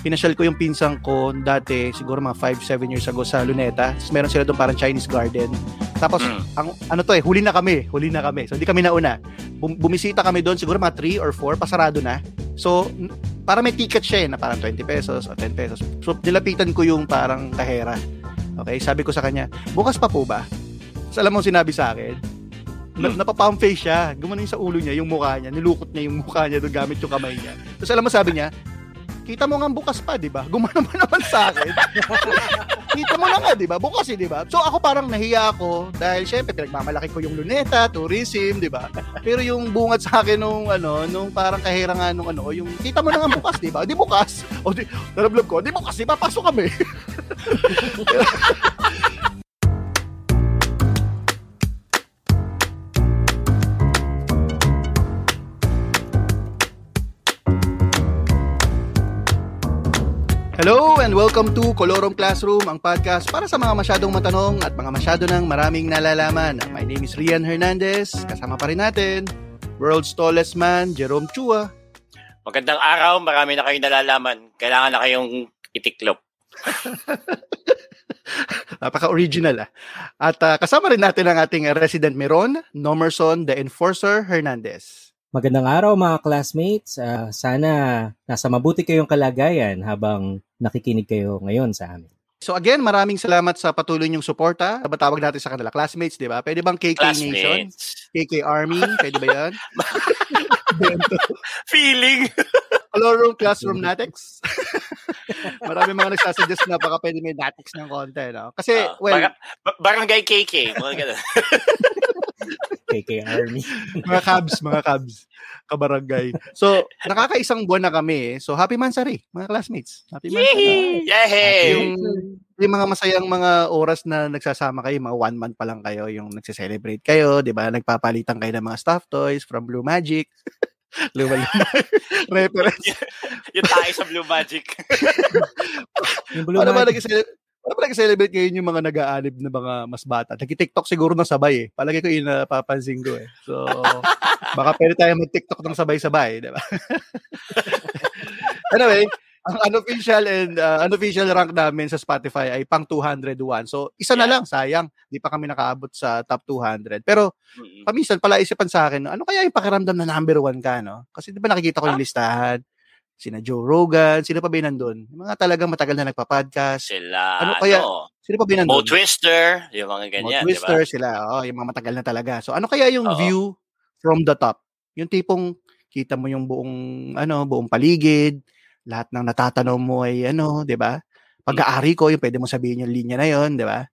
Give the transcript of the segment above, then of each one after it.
Pinasyal ko yung pinsang ko dati, siguro mga 5-7 years ago sa Luneta. Tapos meron sila doon parang Chinese garden. Tapos, Mm. ang ano to eh, huli na kami. Huli na kami. So, hindi kami nauna. Bum- bumisita kami doon, siguro mga 3 or 4, pasarado na. So, para may ticket siya eh, na parang 20 pesos o 10 pesos. So, nilapitan ko yung parang kahera. Okay, sabi ko sa kanya, bukas pa po ba? Tapos alam mo sinabi sa akin, na, Hmm. napapalm face siya. Gumanon yung sa ulo niya, yung mukha niya. Nilukot niya yung mukha niya doon gamit yung kamay niya. Tapos alam mo sabi niya, kita mo nga bukas pa, di ba? Gumano ba naman sa akin? kita mo na nga, di ba? Bukas eh, di ba? So ako parang nahiya ako dahil syempre pinagmamalaki ko yung luneta, tourism, di ba? Pero yung bungad sa akin nung ano, nung parang kahira nga nung ano, yung kita mo na nga bukas, di ba? Di bukas. O di, narablog ko, di bukas, di ba? Pasok kami. Hello and welcome to Colorum Classroom, ang podcast para sa mga masyadong matanong at mga masyado ng maraming nalalaman. My name is Rian Hernandez. Kasama pa rin natin, world's tallest man, Jerome Chua. Magandang araw, marami na kayong nalalaman. Kailangan na kayong itiklop. Napaka-original ah. At ah, kasama rin natin ang ating resident Meron, Nomerson, the Enforcer Hernandez. Magandang araw mga classmates. Ah, sana nasa mabuti kayong kalagayan habang nakikinig kayo ngayon sa amin. So again, maraming salamat sa patuloy niyong suporta. Batawag natin sa kanila, classmates, di ba? Pwede bang KK Nation? Classmates. KK Army? Pwede ba yan? Feeling. Colorum Classroom Natics. Marami mga nagsasuggest na baka pwede may Natics ng konti, no? Kasi, Ah, well, bara- ba- barangay KK. Mga ganun. KK Army. mga cabs, mga cabs, kabarangay. So, nakakaisang buwan na kami. eh. So, happy Mansari, mga classmates. Happy Mansari. Yehey! Yung, yung mga masayang mga oras na nagsasama kayo, mga one month pa lang kayo, yung nagse-celebrate kayo, di ba? Nagpapalitan kayo ng mga stuffed toys from Blue Magic. Luma Luma. Reference. yung tayo sa Blue Magic. Yung Blue Paano ba Magic. nag-celebrate? Paano ba nag-celebrate ngayon yung mga nag-aanib na mga mas bata? Nag-tiktok siguro ng sabay eh. Palagi ko yun napapansin ko eh. So, baka pwede tayo mag-tiktok ng sabay-sabay, di ba? anyway, ang unofficial and uh, unofficial rank namin sa Spotify ay pang 201. So, isa na lang, sayang. Di pa kami nakaabot sa top 200. Pero, paminsan pala isipan sa akin, ano kaya yung pakiramdam na number one ka, no? Kasi di ba nakikita ko yung Ah. listahan, sina Joe Rogan, sino pa ba yung nandun? Yung mga talagang matagal na nagpa-podcast. Sila, Ano ano, kaya- Sino pa ba yung Mo nandun? Twister, yung mga ganyan, ba? Twister sila, oh, yung mga matagal na talaga. So ano kaya yung Oo. view from the top? Yung tipong kita mo yung buong ano, buong paligid, lahat ng natatanaw mo ay ano, 'di ba? Pag-aari ko, yung pwede mo sabihin yung linya na 'yon, 'di ba?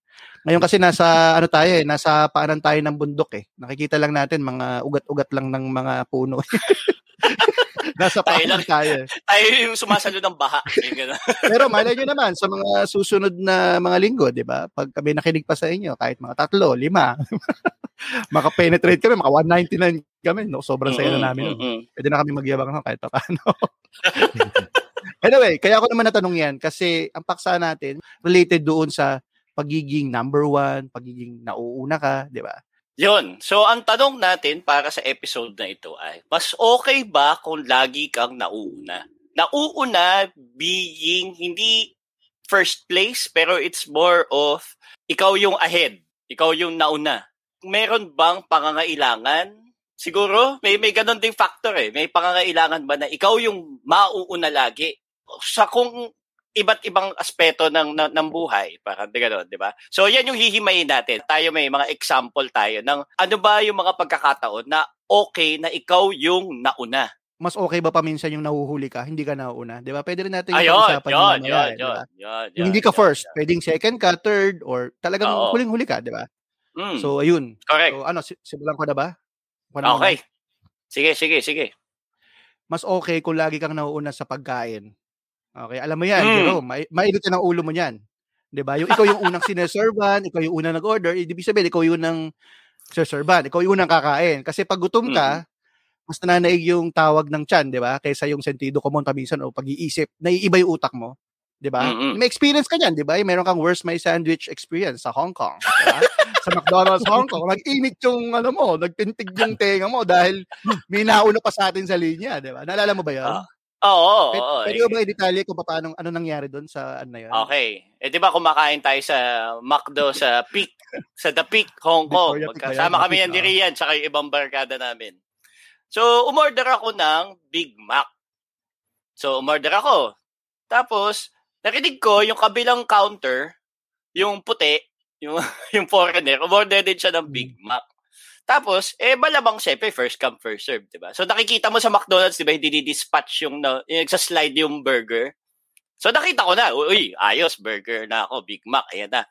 Ngayon kasi nasa ano tayo eh, nasa paanan tayo ng bundok eh. Nakikita lang natin mga ugat-ugat lang ng mga puno. nasa Tayo lang. tayo. eh. Tayo yung sumasalo ng baha. Pero malay nyo naman sa mga susunod na mga linggo, di ba? Pag kami nakinig pa sa inyo, kahit mga tatlo, lima, makapenetrate kami, maka 199 kami, no? Sobrang saya na namin. Mm-mm. Pwede na kami magyabang no? kahit pa paano. anyway, kaya ako naman natanong yan kasi ang paksa natin related doon sa pagiging number one, pagiging nauuna ka, di ba? Yun. So, ang tanong natin para sa episode na ito ay, mas okay ba kung lagi kang nauuna? Nauuna being hindi first place, pero it's more of ikaw yung ahead. Ikaw yung nauna. Meron bang pangangailangan? Siguro, may, may ganun ding factor eh. May pangangailangan ba na ikaw yung mauuna lagi? Sa kung iba't ibang aspeto ng ng, ng buhay, parang di gano'n, di ba? So yan yung hihimayin natin. Tayo may mga example tayo ng ano ba yung mga pagkakataon na okay na ikaw yung nauna. Mas okay ba paminsan yung nahuhuli ka, hindi ka nauuna, di ba? Pwede rin natin yung Ayun, pag-usapan yun, yun, yun, ba? yun, Yung hindi ka first, pwedeng second ka, third, or talagang Oo. huling-huli ka, di ba? Mm, So, ayun. correct. So, ano, si- simulan ko na ba? Ako na Okay. muna. Sige, sige, sige. Mas okay kung lagi kang nauuna sa pagkain. Okay, alam mo yan, Mm. Jerome, mai mainitin ang ulo mo niyan. 'Di ba? Yung ikaw yung unang sineservan, ikaw yung unang nag-order, ibig sabihin ikaw yung unang sineservan, ikaw yung unang kakain. Kasi pag gutom ka, mas nananaig yung tawag ng tiyan, 'di ba? Kaysa yung sentido common paminsan o pag-iisip, naiiba yung utak mo. 'di ba? Mm-mm. May experience ka niyan, 'di ba? Meron kang worst my sandwich experience sa Hong Kong, 'di ba? sa McDonald's Hong Kong, nag-init yung ano mo, nagpintig yung tenga mo dahil may nauna pa sa atin sa linya, 'di ba? Naalala mo ba 'yon? Ah, Oo, Pwede, oo. pwede eh. ba i-detalye kung paano, ano nangyari doon sa ano yun? Okay. Eh, di ba kumakain tayo sa McDo sa Peak, sa The Peak, Hong Kong. Magkasama kami yan ni. Rian, tsaka yung ibang barkada namin. So, umorder ako ng Big Mac. So, umorder ako. Tapos, narinig ko yung kabilang counter, yung puti, yung, yung foreigner, umorder din siya ng Big Mac. Tapos, eh, malamang siyempre, first come, first serve, di ba? So, nakikita mo sa McDonald's, di ba, hindi dispatch yung, na, yung slide yung burger. So, nakita ko na, uy, ayos, burger na ako, Big Mac, ayan na.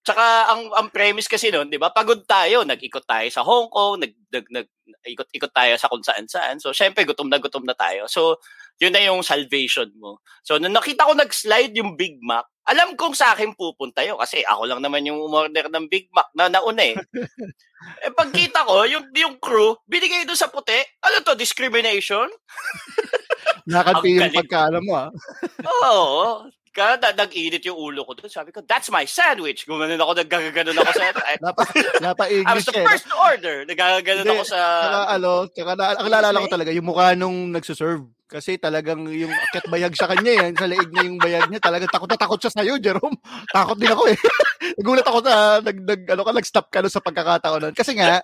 Tsaka, ang, ang premise kasi nun, di ba, pagod tayo, nag-ikot tayo sa Hong Kong, nag, nag, nag, ikot-ikot tayo sa kung saan-saan. So, syempre, gutom na gutom na tayo. So, yun na yung salvation mo. So, nung nakita ko nag-slide yung Big Mac, alam kong sa akin pupunta yun kasi ako lang naman yung umorder ng Big Mac na nauna eh. eh pagkita ko, yung, yung crew, binigay doon sa puti, ano to, discrimination? Nakanti yung pagkaalam mo, ah. Oo. Kaya na, nag-init yung ulo ko doon. Sabi ko, that's my sandwich. Gumanon ako, naggaganon ako sa... Napa, napa I was the eh. first to order. Naggaganon Hindi, ako sa... Tsaka ano, tsaka na, ang naalala ko talaga, yung mukha nung nagsuserve. Kasi talagang yung akit bayag sa kanya yan, sa leeg niya yung bayag niya, talagang takot na takot siya sa'yo, Jerome. Takot din ako eh. Nagulat ako sa, nag, nag, ano ka, nag-stop ka nun sa pagkakataon nun. Kasi nga,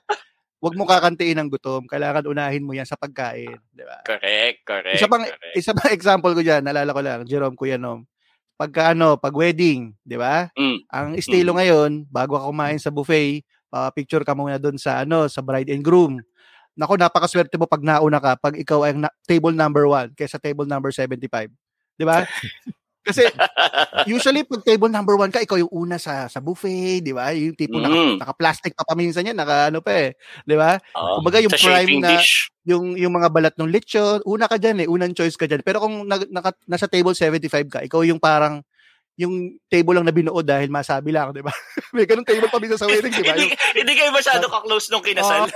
wag mo kakantiin ng gutom. Kailangan unahin mo yan sa pagkain. Di ba? Correct, correct. Isa pang, correct. isa pang example ko dyan, naalala ko lang, Jerome Kuya Nom. Pagka ano, pag wedding, di ba? Mm. Ang estilo ngayon, bago ka kumain sa buffet, pa picture ka muna doon sa ano, sa bride and groom. Nako, napakaswerte mo pag nauna ka, pag ikaw ay na- table number 1 kaysa table number 75. Di ba? Kasi usually pag table number 1 ka, ikaw yung una sa sa buffet, di ba? Yung tipo naka, Mm. naka-plastic pa paminsan yan, naka ano pa eh, di ba? Oo. Kumbaga yung prime na- dish. yung yung mga balat ng lechon, una ka diyan eh, unang choice ka diyan. Pero kung nag, naka, nasa table 75 ka, ikaw yung parang yung table lang na binuo dahil masabi lang, 'di ba? May ganung table pa minsan sa wedding, 'di ba? hindi, hindi kayo masyado ka-close nung kinasal.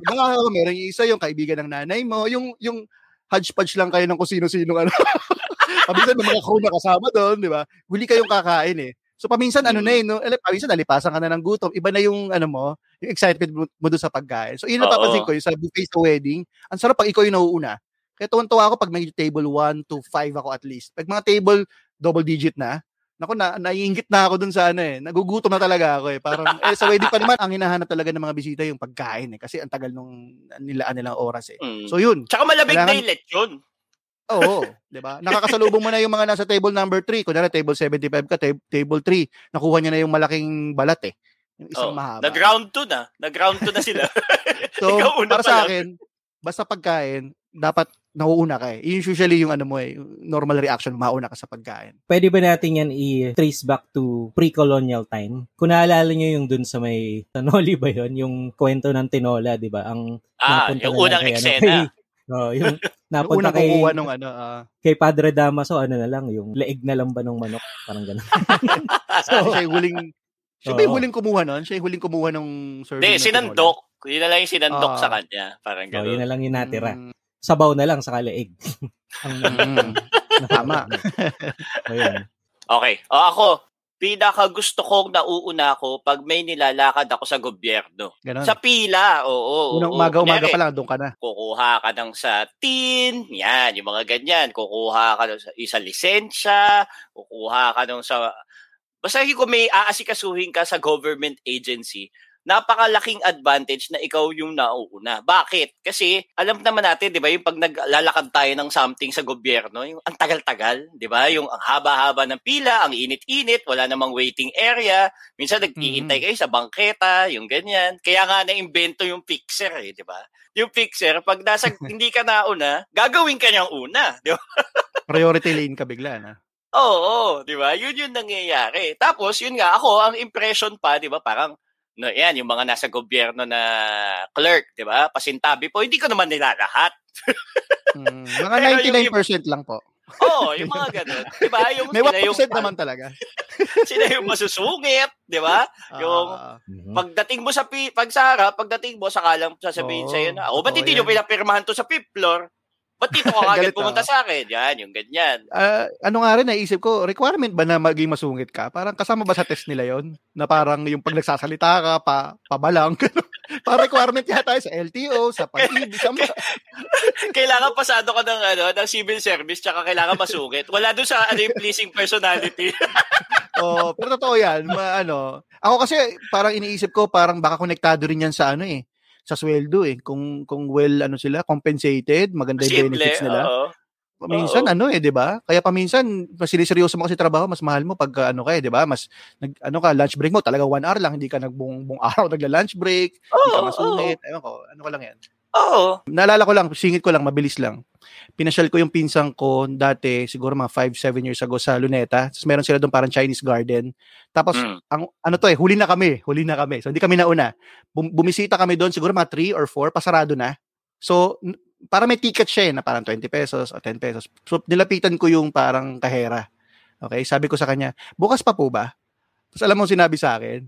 mga meron yung isa yung kaibigan ng nanay mo, yung yung hodgepodge lang kayo ng kung sino-sino ano. paminsan may mga crew na kasama doon, 'di ba? Huli kayong kakain eh. So paminsan ano na eh, no? Paminsan nalipasan ka na ng gutom. Iba na yung ano mo, yung excitement mo, mo doon sa pagkain. So yun napapansin ko yung sa buffet sa wedding. Ang sarap pag ikaw yung nauuna. Kaya tuwan-tuwa ako pag may table 1 to 5 ako at least. Pag mga table double digit na, Naku, na, naiingit na ako dun sa ano eh. Nagugutom na talaga ako eh. Parang, eh, sa wedding pa naman, ang hinahanap talaga ng mga bisita yung pagkain eh. Kasi ang tagal nung nilaan nilang oras eh. Mm. So yun, Tsaka malamig na kailangan- yung lechon. Oo, 'di ba? Nakakasalubong mo na yung mga nasa table number 3, kunyari table 75 ka, tab- table 3, nakuha niya na yung malaking balat eh. Yung isang Oh, mahaba. Nag-round 2 na. Nag-round 2 na sila. So, Ikaw una para pa sa akin, basta pagkain, dapat nauuna ka eh. Yun usually yung ano mo eh, normal reaction, mauna ka sa pagkain. Pwede ba natin yan i-trace back to pre-colonial time? Kung naalala nyo yung dun sa may Tanoli ba yun? Yung kwento ng tinola, di ba? Ang ah, napunta yung unang ano, eksena. kay- oh, yung napunta kay, nung ano, ah, kay Padre Damaso, ano na lang, yung leeg na lang ba ng manok? Parang gano'n. so, siya yung huling, siya ba yung huling kumuha nun? Siya yung huling kumuha nung serving Hindi, sinandok. Yun na lang yung sinandok Ah. sa kanya. Parang So, yun na lang yung natira. Mm, Sabaw na lang sa leeg. Ang tama. So, yun. Okay. O ako, pinaka gusto kong nauuna ako pag may nilalakad ako sa gobyerno. Ganon. Sa pila, oo. Unang oo. umaga-umaga pa lang, doon ka na. kukuha ka ng sa tin, yan, yung mga ganyan. Kukuha ka ng sa isa lisensya, kukuha ka ng sa... Basta kung may aasikasuhin ka sa government agency, napakalaking advantage na ikaw yung nauuna. Bakit? Kasi alam naman natin, 'di ba, yung pag naglalakad tayo ng something sa gobyerno, yung ang tagal-tagal, 'di ba? Yung ang haba-haba ng pila, ang init-init, wala namang waiting area. Minsan nag-iintay kayo sa bangketa, yung ganyan. Kaya nga na-imbento yung fixer, eh, 'di ba? Yung fixer, pag nasa hindi ka nauna, gagawin ka niyang una, 'di ba? Priority lane ka bigla na. Oo, oo, 'di ba? Yun yung nangyayari. Tapos yun nga ako, ang impression pa, 'di ba, parang no, yan, yung mga nasa gobyerno na clerk, 'di ba? Pasintabi po, hindi ko naman nila lahat. Mm, mga Pero yung 99% lang po. Oo, yung mga ganun. 'Di ba? Yung May sila 1% yung naman talaga. sila yung masusungit, 'di ba? Yung- Mhm. Pagdating mo sa pi, pag sa harap, pagdating mo saka lang sasabihin Oo, sa iyo na, "Oh, ba't hindi niyo yan. pinapirmahan to sa fifth floor?" Ba't dito ka agad pumunta sa akin? Yan, yung ganyan. Ah, ano nga rin, naisip ko, requirement ba na maging masungit ka? Parang kasama ba sa test nila yon Na parang yung pag nagsasalita ka, pa, pabalang. parang requirement yata sa LTO, sa pag-ibig, sa kailangan pasado ka ng, ano, ng civil service tsaka kailangan masungit. Wala doon sa ano, yung pleasing personality. oh, pero totoo yan. Ma, ano, ako kasi parang iniisip ko, parang baka konektado rin yan sa ano eh, sa sweldo eh. Kung, kung well, ano sila, compensated, maganda yung Simple. benefits nila. oo. Paminsan Oo. ano eh, 'di ba? Kaya paminsan mas seryoso mo kasi trabaho, mas mahal mo pag ano ka eh, 'di ba? Mas nag ano ka, lunch break mo talaga one hour lang, hindi ka nagbuong buong araw nagla-lunch break, hindi ka Oo, oo. masungit. Ewan ko, ano ko lang 'yan. Oo. Naalala ko lang, singit ko lang, mabilis lang. Pinasyal ko yung pinsang ko dati, siguro mga 5, 7 years ago sa Luneta. Tapos meron sila doon parang Chinese garden. Tapos, Mm. ang, ano to eh, huli na kami. Huli na kami. So, hindi kami nauna. Bum- bumisita kami doon, siguro mga 3 or 4, pasarado na. So, n- para may ticket siya eh, na parang 20 pesos o 10 pesos. So, nilapitan ko yung parang kahera. Okay, sabi ko sa kanya, bukas pa po ba? Tapos alam mo sinabi sa akin,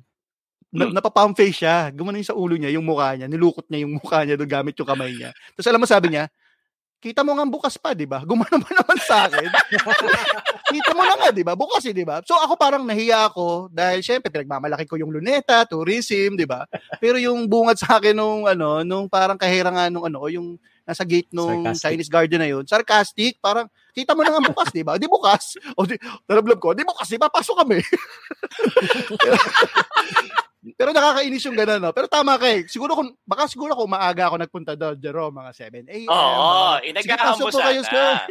na, Hmm. napapalm face siya. Gumanon sa ulo niya, yung mukha niya. Nilukot niya yung mukha niya doon gamit yung kamay niya. Tapos alam mo sabi niya, kita mo nga bukas pa, di ba? Gumano ba naman sa akin? kita mo na nga, di ba? Bukas eh, di ba? So ako parang nahiya ako dahil syempre pinagmamalaki ko yung luneta, tourism, di ba? Pero yung bungad sa akin nung ano, nung parang kahera nga nung ano, yung nasa gate nung Sarcastic. Chinese garden na yun, sarcastic, parang kita mo na nga bukas, di ba? Di bukas. O di, ko, di bukas, di ba? Pasok kami. Pero nakakainis yung gano'n, no? Pero tama ka eh. Siguro kung, baka siguro kung maaga ako nagpunta doon, Jerome, mga 7 a.m. Oo, pasok po kayo, sir. sana.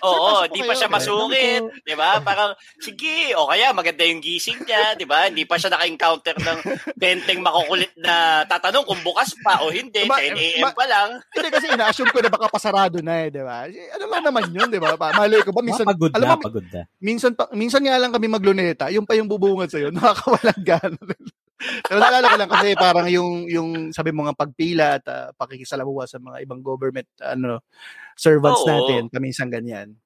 Oo, di pa siya masungit, 'di ba? Parang sige, o kaya maganda yung gising niya, 'di ba? Hindi pa siya naka-encounter ng benteng makukulit na tatanong kung bukas pa o hindi, Ma- 10 a.m. ma- pa lang. Hindi kasi ina-assume ko na baka pasarado na eh, di ba? Ano lang naman yun, di ba? Malay ko ba, minsan, pagod alam na, mo, pagod na. minsan, pa, minsan nga lang kami magluneta, yung pa yung bubungad sa'yo, nakakawalang gana. Pero naalala ko lang kasi parang yung, yung sabi mo nga pagpila at uh, pakikisalamuha sa mga ibang government ano servants Oo. natin, paminsan ganyan.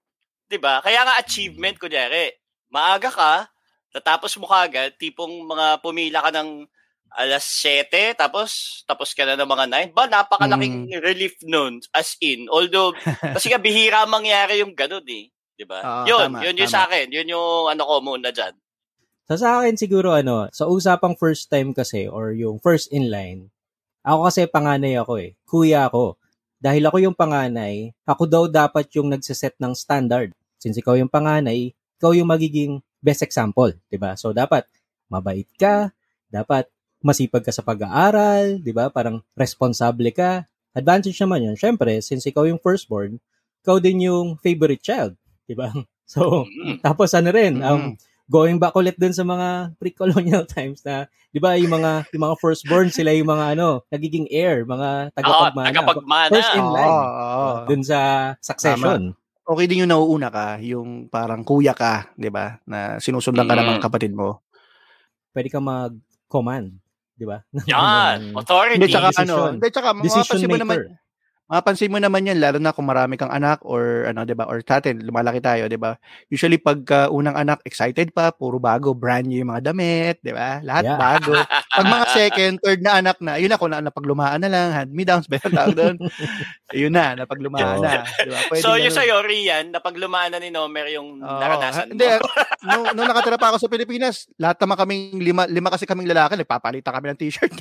'Di ba? Kaya nga achievement kunyari, maaga ka, tatapos mo kagad, tipong mga pumila ka ng alas 7, tapos tapos ka na ng mga 9. Ba, napakalaking relief nun, as in. Although, kasi nga bihira mangyari yung ganun eh. 'Di ba? Oo, yun, tama, yun yung tama. sa akin. Yun yung ano ko muna dyan. So sa akin siguro ano, sa usapang first time kasi or yung first in line, ako kasi panganay ako eh. Kuya ako. Dahil ako yung panganay, ako daw dapat yung nagsiset ng standard. Since ikaw yung panganay, ikaw yung magiging best example, 'di ba? So dapat mabait ka, dapat masipag ka sa pag-aaral, 'di ba? Parang responsable ka. Advantage naman 'yun. Syempre, since ikaw yung firstborn, ikaw din yung favorite child, 'di ba? So, tapos ano rin, um. Going back ulit dun sa mga pre-colonial times na, di ba, yung mga, yung mga firstborn, sila yung mga ano, nagiging heir, mga tagapagmana. tagapagmana. First in line. Oo, oo. Dun sa succession. okay din yung nauuna ka, yung parang kuya ka, 'di ba? Na sinusundan ka ng mga Mm. kapatid mo. Pwede ka mag-command, di ba? Yan, authority. Hindi tsaka decision. ano, hindi tsaka Decision mapapansin mo naman, maker. mapapansin mo naman yan lalo na kung marami kang anak or ano 'di ba or tatin lumalaki tayo 'di ba usually pagka unang anak excited pa puro bago brand new yung mga damit 'di ba lahat Yeah. bago pag mga second third na anak na yun na kung na napaglumaan na lang hand me downs ba tawag doon yun na napaglumaan na 'di ba Pwede so, yung sa'yo, Rian, na paglumaan na ni Nomer yung Oo. naranasan mo. Hindi, nung, nung nakatira pa ako sa Pilipinas, lahat naman kaming lima, lima kasi kaming lalaki, nagpapalitan kami ng t-shirt.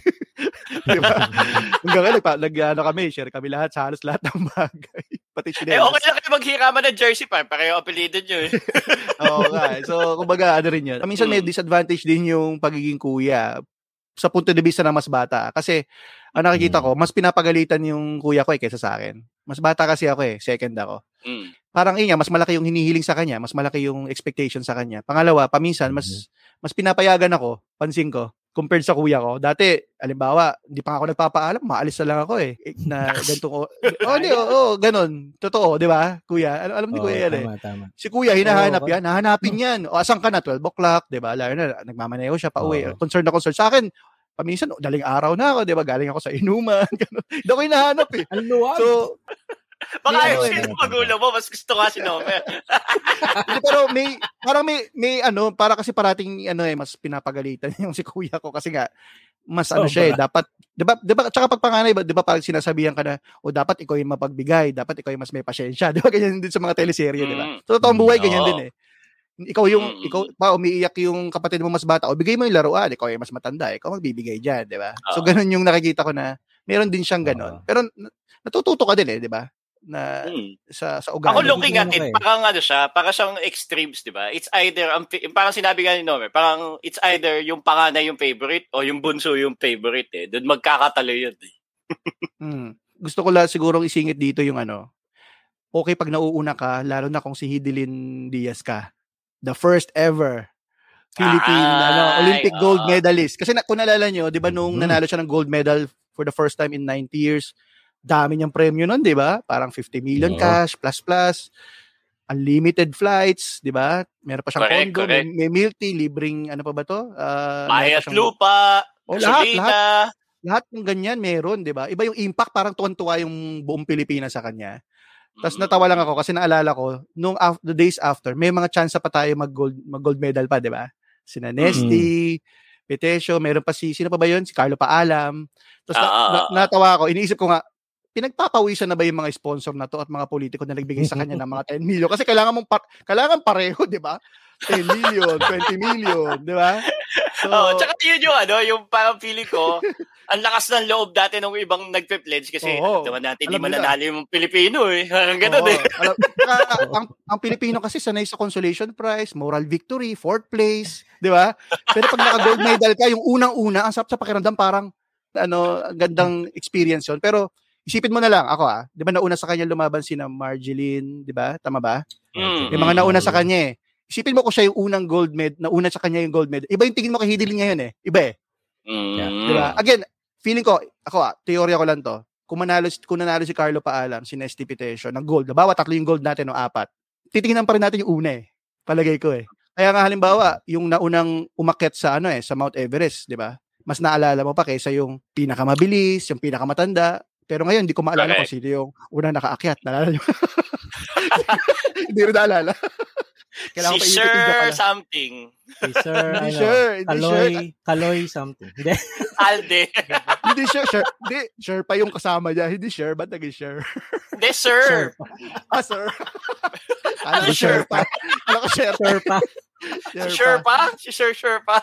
Di ba? Hanggang ngayon, nagpa, nag, ano kami, share kami lahat sa halos lahat ng bagay. Pati eh, chinelas. okay lang kayo maghiraman ng jersey pa. Pareho apelido nyo eh. Oo nga. eh. So, kumbaga, ano rin yun. Minsan may Mm. disadvantage din yung pagiging kuya sa punto de vista ng mas bata. Kasi, ang nakikita Mm. ko, mas pinapagalitan yung kuya ko eh kaysa sa akin. Mas bata kasi ako eh, second ako. Mm. parang nga, mas malaki yung hinihiling sa kanya, mas malaki yung expectation sa kanya. Pangalawa, paminsan, mas mas pinapayagan ako, pansin ko, compared sa kuya ko. Dati, alimbawa, hindi pa ako nagpapaalam, maalis na lang ako eh. Eh, Na ganito ko. Oh, hindi, oo, oh, ganun. Totoo, di ba? Kuya, alam, alam ni Oo, kuya yan eh. tama, tama. Si kuya, hinahanap Oo, yan. Hahanapin yan. O, asan ka na? 12 o'clock, di ba? Lalo na, nagmamaneho siya pa uwi. Oo. Concerned na concerned. Sa akin, paminsan, oh, daling araw na ako, di ba? Galing ako sa inuman. Hindi ako hinahanap eh. So, Baka yung ano, sino eh. magulo mo, mas gusto nga si Nomer. Hindi, pero may parang may may ano para kasi parating ano eh mas pinapagalitan yung si kuya ko kasi nga mas ano siya eh, dapat 'di ba 'di ba tsaka pag panganay ba 'di ba parang sinasabihan ka na o dapat ikaw yung mapagbigay, dapat ikaw yung mas may pasyensya, 'di ba ganyan din sa mga teleserye, 'di ba? Mm. Sa totoong buhay Mm, ganyan oo. din eh. Ikaw yung Mm. ikaw pa umiiyak yung kapatid mo mas bata, o bigay mo yung laruan, ikaw yung mas matanda, ikaw magbibigay diyan, 'di ba? So ganun yung nakikita ko na meron din siyang ganun. Oo. Pero na- natututo ka din eh, 'di ba? Na Mm. sa sa Ako ugali. looking at it, eh. parang ano siya, parang siyang extremes, di ba? It's either, ang parang sinabi nga ni Nomer, parang it's either yung panganay yung favorite o yung bunso yung favorite eh. Doon magkakatalo yun eh. Mm. Gusto ko lang sigurong isingit dito yung ano. Okay pag nauuna ka, lalo na kung si Hidilyn Diaz ka. The first ever Philippine Ay, ano, Olympic gold oo. medalist. Kasi na, kung nalala nyo, 'di ba nung Mhm. nanalo siya ng gold medal for the first time in 90 years, dami niyang premyo nun, 'di ba? Parang 50 million Oo. cash plus plus unlimited flights, 'di ba? Meron pa siyang Correct, condo, may, correct. may milk tea, libreng ano pa ba 'to? Ah, meron pa Bayat siyang- lupa, Oh, lahat, lahat lahat ng ganyan meron, 'di ba? Iba yung impact, parang tuwan-tuwa yung buong Pilipinas sa kanya. Tapos Mm. natawa lang ako kasi naalala ko nung af- the days after, may mga chance pa tayo mag-gold mag-gold medal pa, 'di ba? Sina Nesty, Petesio, meron pa si sino pa ba 'yun? Si Carlo Paalam. Tapos na, Ah, ah, na- ah. natawa ako, iniisip ko nga pinagpapawisan na ba yung mga sponsor na to at mga politiko na nagbigay sa kanya ng mga 10 million kasi kailangan mong pa- kailangan pareho, 'di ba? 10 million, 20 million, 'di ba? So, Oo, tsaka yun yung ano, yung parang feeling ko, ang lakas ng loob dati nung ibang nagpe-pledge kasi Oo. naman natin hindi mananalo yung Pilipino eh. Parang ganun Oo. eh. Alam, ang, ang Pilipino kasi sanay sa consolation prize, moral victory, fourth place, di ba? Pero pag naka-gold medal ka, yung unang-una, ang sarap sa pakiramdam, parang, ano, ang gandang experience yon Pero, isipin mo na lang, ako ah, di ba nauna sa kanya lumaban si na Marjeline, di ba? Tama ba? Mm, Yung mga nauna sa kanya eh. Isipin mo kung siya yung unang gold medal, nauna sa kanya yung gold medal. Iba yung tingin mo kay Hidilyn ngayon eh. Iba eh. Mm. Di ba? Again, feeling ko, ako ah, teorya ko lang to. Kung manalo, kung nanalo si Carlo Paalam, si Nesty Petesio, ng gold, bawa tatlo yung gold natin o apat, titingnan pa rin natin yung una eh. Palagay ko eh. Kaya nga halimbawa, yung naunang umakyat sa ano eh, sa Mount Everest, di ba? Mas naalala mo pa kaysa yung pinakamabilis, yung pinakamatanda. Pero ngayon, hindi ko maalala Correct. kung sino yung unang nakaakyat. Naalala nyo? hindi rin naalala. Kailangan Si pa Sir Japan. something. Si Sir, Hindi ano, sure, hindi Kaloy, sure. Kaloy something. Hindi. Alde. Hindi sure, sure. Hindi, sure pa yung kasama niya. Hindi sure, ba't naging sure? Hindi, sir. Sir. Ah, sir. Ano sure pa? Ano ko sure? Sir pa. Si Sure pa? Si Sir Sure pa?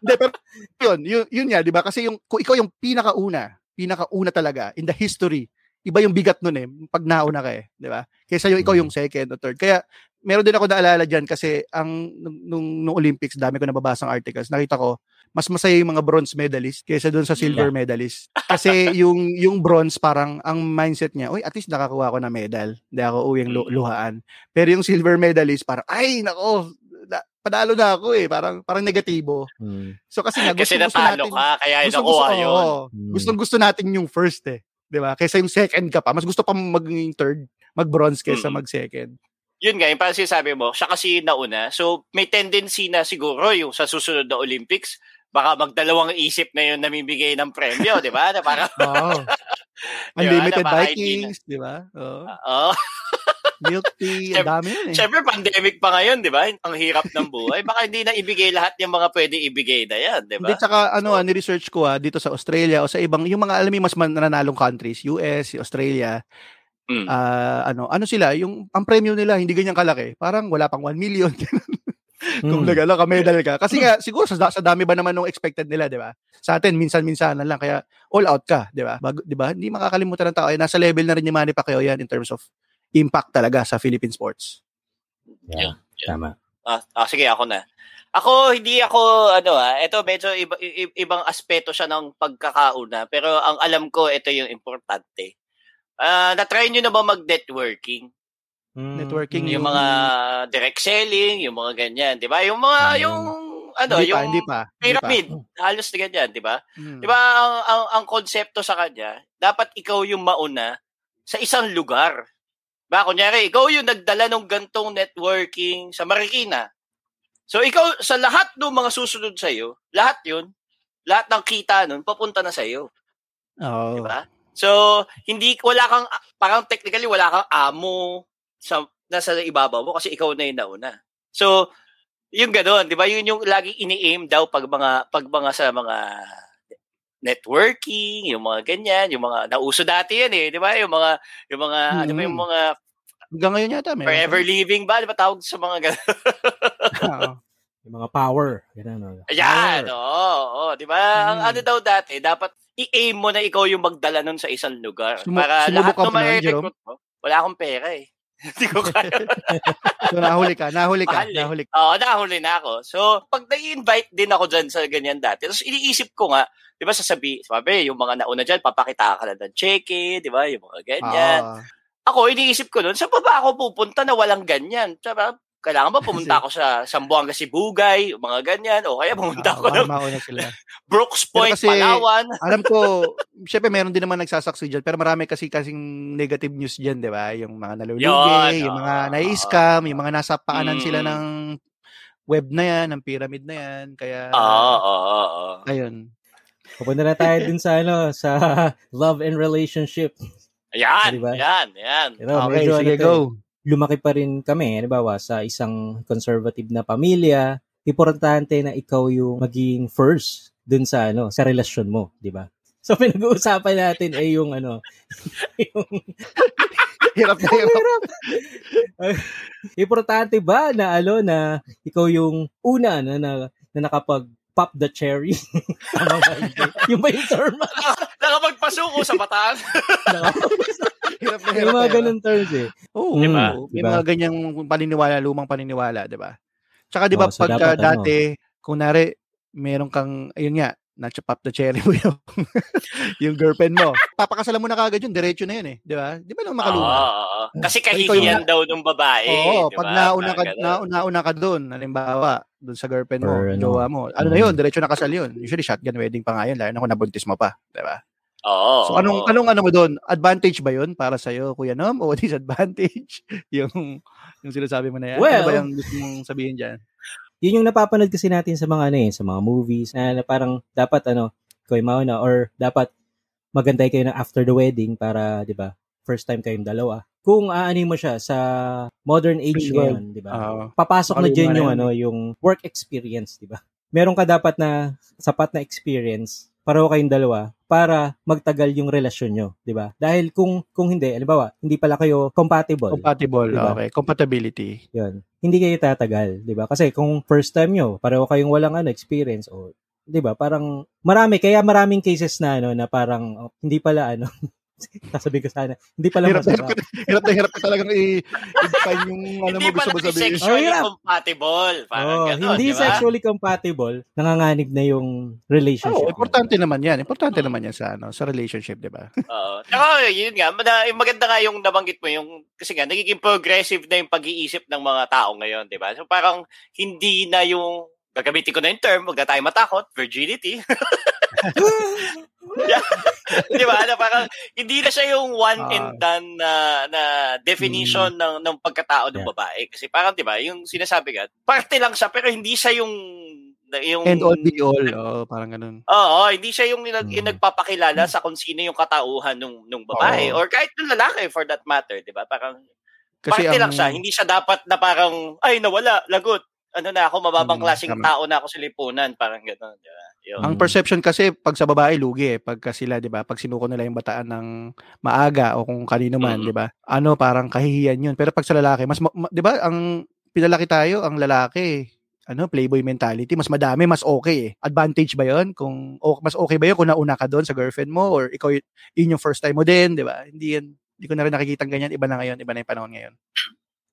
Hindi, pero yun, yun, yun nga, di ba? Kasi yung, kung ikaw yung pinakauna, pinakauna talaga in the history, iba yung bigat nun eh, pag nauna ka eh, di ba? Kaysa yung ikaw yung second o third. Kaya, meron din ako naalala dyan kasi ang nung, nung, nung Olympics, dami ko nababasang articles, nakita ko, mas masaya yung mga bronze medalist kaysa doon sa silver medalist. Kasi yung yung bronze parang ang mindset niya, oy, at least nakakuha ako ng medal. Hindi ako uwing lu- luhaan. Pero yung silver medalist parang ay nako, na, panalo na ako eh, parang parang negatibo. Hmm. So kasi nga gusto, Kasi gusto natalo natin, ka, kaya gusto, nakuha gusto, yun. Hmm. gustong gusto natin yung first eh. 'Di ba? Kaysa yung second ka pa, mas gusto pa maging third, mag-bronze kaysa Mm. mag-second. Yun nga, yung parang sinasabi mo, siya kasi nauna. So, may tendency na siguro yung sa susunod na Olympics, baka magdalawang isip na yun namimigay ng premyo, di ba? Na parang, Oo. Unlimited Diba? Vikings, 'di ba? Oo. oh, Milk tea, ang dami yun eh. syempre pandemic pa ngayon, di ba? Ang hirap ng buhay. Baka hindi na ibigay lahat yung mga pwede ibigay na yan, di Hindi, ba? tsaka ano, So- ah, ni-research ko ah, dito sa Australia o sa ibang, yung mga alam mas mananalong countries, US, Australia, Mm. ah, ano, ano sila, yung, ang premium nila, hindi ganyan kalaki. Parang wala pang 1 million. Kung Hmm. nagala ka, medal ka. Kasi nga, siguro sa, sa dami ba naman ng expected nila, di ba? Sa atin, minsan-minsan lang, kaya all out ka, di ba? Di ba? Hindi makakalimutan ng tao. Eh, nasa level na rin ni Manny Pacquiao yan in terms of impact talaga sa Philippine sports. Yeah. Tama. Ah, ah, sige, ako na. Ako, hindi ako, ano ah, ito medyo iba, i- ibang aspeto siya ng pagkakauna. Pero ang alam ko, ito yung importante. Ah, na-try nyo na ba mag-networking? Hmm. Networking, Yung Yung- mga direct selling, yung mga ganyan, di ba? Yung mga, Ah, yung, ano, hindi yung pa, hindi pa. hindi pa. pyramid, halos na ganyan, di ba? Hmm. Di ba, ang, ang, ang konsepto sa kanya, dapat ikaw yung mauna sa isang lugar. Ba, kunyari, ikaw yung nagdala ng gantong networking sa Marikina. So, ikaw, sa lahat ng mga susunod sa'yo, lahat yun, lahat ng kita nun, papunta na sa'yo. Oo. Di ba? So, hindi, wala kang, parang technically, wala kang amo sa, nasa ibabaw mo kasi ikaw na yung nauna. So, yung gano'n, di ba? Yun yung laging ini-aim daw pag mga, pag mga sa mga networking, yung mga ganyan, yung mga nauso dati yan eh, di ba? Yung mga, yung mga, Mm. di ba yung mga Hanggang ngayon yata, meron. forever living ba? Di ba tawag sa mga ganun? Yung mga power. Ganun, no? Ayan, oo, oo, di ba? Ang Mm. ano daw dati, dapat i-aim mo na ikaw yung magdala nun sa isang lugar. Sumu- para lahat ka ng ba nun, ma-recruit mo. Wala akong pera eh. Hindi ko kaya. So, nahuli ka, nahuli ka, Mahal eh. nahuli ka. Oo, nakahuli na ako. So, pag nai-invite din ako dyan sa ganyan dati, tapos iniisip ko nga, di ba sasabi, sabi, yung mga nauna dyan, papakita ka lang ng cheque, di ba, yung mga ganyan. Ah. Ako, iniisip ko nun, sa baba ako pupunta na walang ganyan. Diba? Kailangan ba pumunta ako sa Sambuanga Sibugay, mga ganyan, o kaya pumunta Ah, ako baka ng mauna sila. Brooks Point, kasi- Palawan. Alam ko, syempre meron din naman nagsasaksi dyan, pero marami kasi kasing negative news dyan, di ba? Yung mga nalulugi, Yun, yung mga oo. nai-scam, yung mga nasa paanan Mm. sila ng web na yan, ng pyramid na yan. Kaya, Oo, oo, oo. ayun. Pupunta na tayo dun sa ano, sa love and relationship. Ayan, Diba? ayan, ayan. Pero Okay, medyo sige, ano to eh, go. Lumaki pa rin kami, halimbawa, sa isang conservative na pamilya, importante na ikaw yung maging first dun sa ano, sa relasyon mo, di ba? So pinag-uusapan natin ay yung ano, yung Hirap na hirap. importante ba na ano na ikaw yung una na na, na nakapag pop the cherry? Tama ba? Yung ba yung term? Nakapagpasuko sa bataan. hirap na hirap. yung mga ganun terms eh. Oo, Diba? oo. May Diba? mga ganyang paniniwala, lumang paniniwala, di ba? Tsaka di ba Oo, so pagka dapat ano? dati, kung nari, meron kang, ayun nga, na-chop up the cherry mo yung, yung girlfriend mo. Papakasalan mo na kagad yun, diretso na yun eh. Di ba? Di ba nung Oo, makaluma? oo. Kasi kahihiyan daw ng babae. Oo, di pag nauna ka, Parang ganun. na, nauna ka doon, halimbawa, doon sa girlfriend mo, Or ano. jowa mo, ano na Mm. yun, diretso na kasal yun. Usually shotgun wedding pa nga yun, lalo na kung nabuntis mo pa. Di ba? Oo. So anong oo. anong ano mo doon? Advantage ba 'yun para sa iyo, Kuya Nom, o disadvantage? yung yung sinasabi mo na yan. ano Well- ba yung gusto mong sabihin diyan? Yun yung napapanood kasi natin sa mga ano eh, sa mga movies na, na parang dapat ano, yung mauna or dapat magantay kayo na after the wedding para, di ba, first time kayong dalawa. Kung aanin mo siya sa modern age ngayon, di ba? Oo. papasok na na yung yun ano, yung work experience, di ba? Meron ka dapat na sapat na experience pareho kayong dalawa para magtagal yung relasyon nyo, di ba? Dahil kung kung hindi, halimbawa, hindi pala kayo compatible, compatible. Diba? Okay, compatibility. yun. Hindi kayo tatagal, di ba? Kasi kung first time nyo, pareho kayong walang ano, experience o 'di ba? Parang marami kaya maraming cases na ano na parang oh, hindi pala ano sasabihin ko sana, hindi pala Hirap na hirap, hirap na hirap ka talagang i- i-define yung ano Hindi mo gusto pala mo sabihin. sexually Oh, compatible. Parang Oh, ganun, hindi di ba? sexually compatible, nanganganib na yung relationship. Oo, importante naman 'yan. Importante naman 'yan sa ano, sa relationship, 'di ba? Oo. Tsaka yun nga, maganda nga yung nabanggit mo, yung, kasi nga, nagiging progressive na yung pag-iisip ng mga tao ngayon, di ba? So parang hindi na yung, gagamitin ko na yung term, huwag na tayo matakot, virginity. Yeah. di ba? Na parang, hindi na siya yung one Ah. and done na, na definition ng, ng pagkatao ng Yeah. babae. Kasi parang, di ba, yung sinasabi nga, parte lang siya, pero hindi siya yung, yung And all be all. Oo, parang ganun. Oo, hindi siya yung, Mm. yung nagpapakilala sa kung sino yung katauhan nung nung babae Oo. or kahit ng lalaki for that matter, 'di ba? Parang Kasi parte ang, lang siya, hindi siya dapat na parang ay nawala, lagot. Ano na ako, mababang Mm, klaseng tama. tao na ako sa lipunan, parang gano'n, 'di ba? Yun. ang perception kasi pag sa babae lugi eh, pagka sila 'di ba, pag sinuko nila yung bataan ng maaga o kung kanino man, Mm. 'di ba? Ano parang kahihiyan 'yun. Pero pag sa lalaki, mas ma- ma- 'di ba, ang pinalaki tayo, ang lalaki ano, playboy mentality, mas madami, mas okay eh. Advantage ba 'yon? Kung o, mas okay ba 'yon kung nauna ka doon sa girlfriend mo or ikaw y- yun yung first time mo din, 'di ba? Hindi yan hindi ko na rin nakikita ganyan, iba na ngayon, iba na yung panahon ngayon.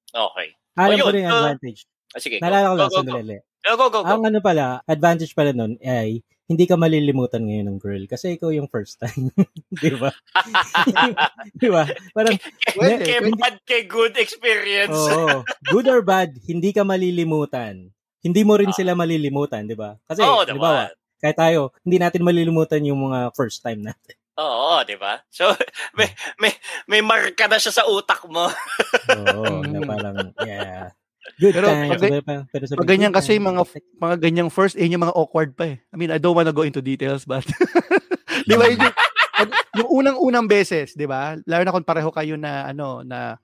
Okay. Alam Oh, ko rin yung So, advantage. Ah, sige. go. Naalala ko lang, Go, go, go. sandali. Go, go, go, go. Ang ano pala, advantage pala nun ay hindi ka malilimutan ngayon ng girl kasi ikaw yung first time. Di ba? Di ba? Parang, Pwede, kay pwede. bad, kay good experience. oo, good or bad, hindi ka malilimutan. Hindi mo rin Ah. sila malilimutan, di ba? Kasi, Oo, di ba, kahit tayo, hindi natin malilimutan yung mga first time natin. Oo, 'di ba? So may may may marka na siya sa utak mo. Oo, na parang, yeah. Good Pero times. pag- Pero, pero, Pag ganyan kasi times. mga mga ganyang first, eh yung mga awkward pa eh. I mean, I don't wanna go into details, but di ba yun yung, yung unang-unang beses, di ba? Lalo na kung pareho kayo na ano, na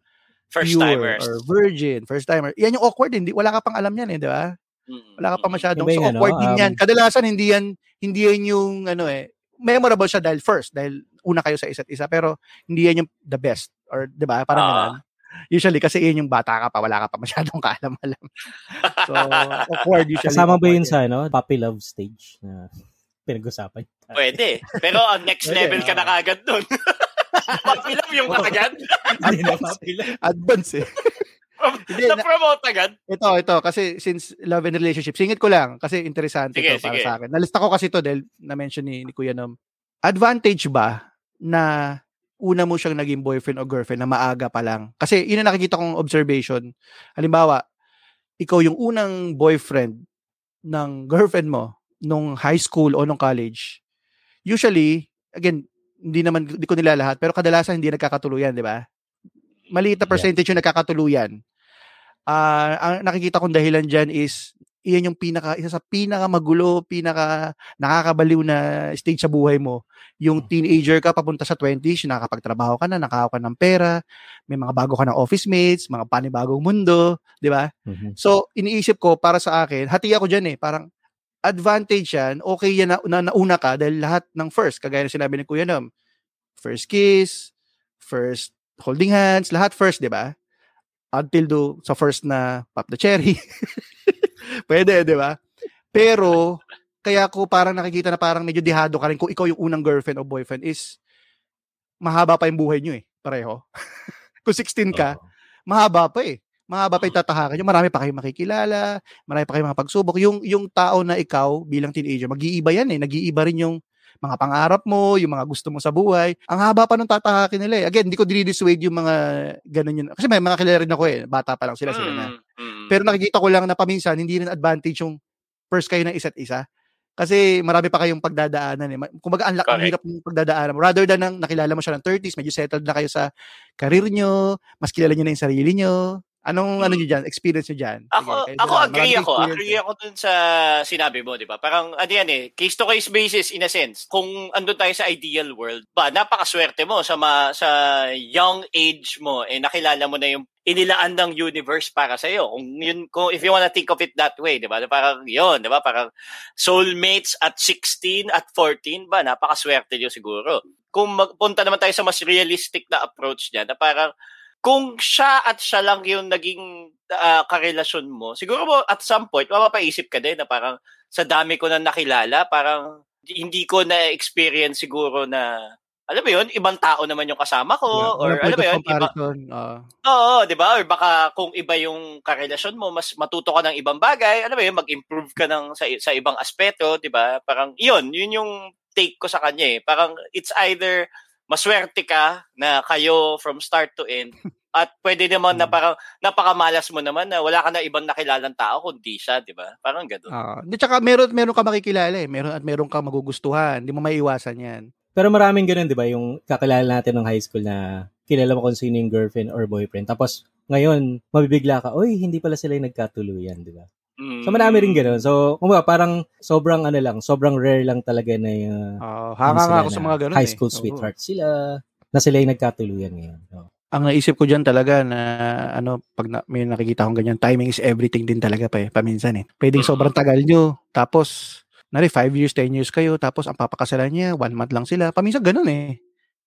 First timers. or virgin, first timer. Yan yung awkward, hindi wala ka pang alam yan eh, di ba? Wala ka pa masyadong so ano, awkward din um, yan. Kadalasan hindi yan hindi yan yung ano eh, memorable siya dahil first, dahil una kayo sa isa't isa, pero hindi yan yung the best. Or, di ba? Parang ganun. Usually, kasi yun yung bata ka pa, wala ka pa masyadong kaalam-alam. So, awkward usually. Kasama ba yun sa ano, puppy love stage na pinag-usapan? Pwede. Pero ang next Pwede, level ka na kagad dun. Papilam yung kagad. Hindi na puppy love. Advance eh. Hindi, na- Na-promote agad. ito, ito, kasi since love and relationship, singit ko lang, kasi interesante Sige, ito para sige. sa akin. Nalista ko kasi ito dahil na-mention ni, ni Kuya Nom. Advantage ba na una mo siyang naging boyfriend o girlfriend na maaga pa lang? Kasi yun ang nakikita kong observation. Halimbawa, ikaw yung unang boyfriend ng girlfriend mo nung high school o nung college. Usually, again, hindi naman, hindi ko nila lahat, pero kadalasan hindi nagkakatuluyan, di ba? Maliit na Yeah. percentage yung nagkakatuluyan. Ah, ang nakikita kong dahilan diyan is iyan yung pinaka isa sa pinaka magulo, pinaka nakakabaliw na stage sa buhay mo. Yung teenager ka papunta sa 20s, nakakapagtrabaho ka na, nakahawak ka ng pera, may mga bago ka ng office mates, mga panibagong mundo, di ba? Mhm. So, iniisip ko para sa akin, hati ako diyan eh, parang advantage yan, okay yan na, na nauna ka dahil lahat ng first, kagaya ng sinabi ni Kuya Nam, first kiss, first holding hands, lahat first, di ba? Until do sa first na pop the cherry. Pwede, di ba? Pero, kaya ko parang nakikita na parang medyo dihado ka rin kung ikaw yung unang girlfriend o boyfriend is mahaba pa yung buhay nyo eh, pareho. kung 16 ka, Oo. mahaba pa eh. Mahaba pa yung tatahakan nyo. Marami pa kayong makikilala, marami pa kayong mga pagsubok. Yung, yung tao na ikaw bilang teenager, mag-iiba yan eh. Nag-iiba rin yung mga pangarap mo, yung mga gusto mo sa buhay. Ang haba pa nung tatahakin nila eh. Again, hindi ko dinidissuade yung mga ganun yun. Kasi may mga kilala rin ako eh. Bata pa lang sila sila na. Mm, mm. Pero nakikita ko lang na paminsan, hindi rin advantage yung first kayo ng isa't isa. Kasi marami pa kayong pagdadaanan eh. Kumbaga, ang, lak- ang Correct. hirap ng pagdadaanan mo. Rather than nang nakilala mo siya ng 30s, medyo settled na kayo sa career nyo, mas kilala nyo na yung sarili nyo. Anong Hmm. ano nyo dyan? Experience nyo dyan? Ako, Sige, ako dyan. agree ako. Agree eh. ako dun sa sinabi mo, di ba? Parang, ano yan eh, case to case basis in a sense. Kung andun tayo sa ideal world, ba, napakaswerte mo sa ma, sa young age mo, eh, nakilala mo na yung inilaan ng universe para sa iyo. Kung yun, kung if you wanna think of it that way, di ba? Parang yun, di ba? Parang soulmates at 16, at 14, ba, napakaswerte nyo siguro. Kung magpunta naman tayo sa mas realistic na approach niya, na parang kung siya at siya lang yung naging ah, karelasyon mo, siguro mo at some point, mapapaisip ka din na parang sa dami ko na nakilala, parang hindi ko na-experience siguro na, alam mo yun, ibang tao naman yung kasama ko, Yeah, or alam mo yun, iba, ah. Oo, 'di ba? Or baka kung iba yung karelasyon mo, mas matuto ka ng ibang bagay, alam mo yun, mag-improve ka ng sa sa ibang aspeto, 'di ba? Parang 'yun, 'yun yung take ko sa kanya eh. Parang it's either maswerte ka na kayo from start to end at pwede naman na Hmm. parang napakamalas mo naman na wala ka na ibang nakilalang tao kundi siya, 'di ba? Parang gano'n. Ah, di tsaka meron meron ka makikilala eh. Meron at meron ka magugustuhan. Hindi mo maiiwasan 'yan. Pero maraming ganun, di ba? Yung kakilala natin ng high school na kilala mo kung sino yung girlfriend or boyfriend. Tapos, ngayon, mabibigla ka, oy, hindi pala sila yung nagkatuluyan, di ba? Mm. So, marami rin ganun. So, kumbaga, parang sobrang ano lang, sobrang rare lang talaga na yung Ah, ano hanga sila nga ako sa mga ganun high eh. school Oo. sweetheart sila, na sila yung nagkatuluyan ngayon. So, Ang naisip ko diyan talaga na ano, pag na, may nakikita akong ganyan, timing is everything din talaga pa eh, paminsan eh. Pwedeng Mm. sobrang tagal nyo, tapos, nari, 5 years, 10 years kayo, tapos ang papakasalan niya, one month lang sila. Paminsan ganun eh.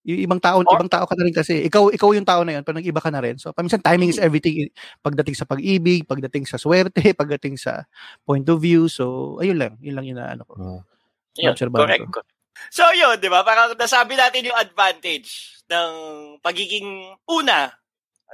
Yung ibang tao, Or- ibang tao ka na rin kasi. Ikaw, ikaw yung tao na yun, pag nag-iba ka na rin. So, paminsan timing is everything. eh, Pagdating sa pag-ibig, pagdating sa swerte, pagdating sa point of view. So, ayun lang. Yun lang yun na ano ko. oh. Yun, correct. So yun, di ba? Parang nasabi natin yung advantage ng pagiging una,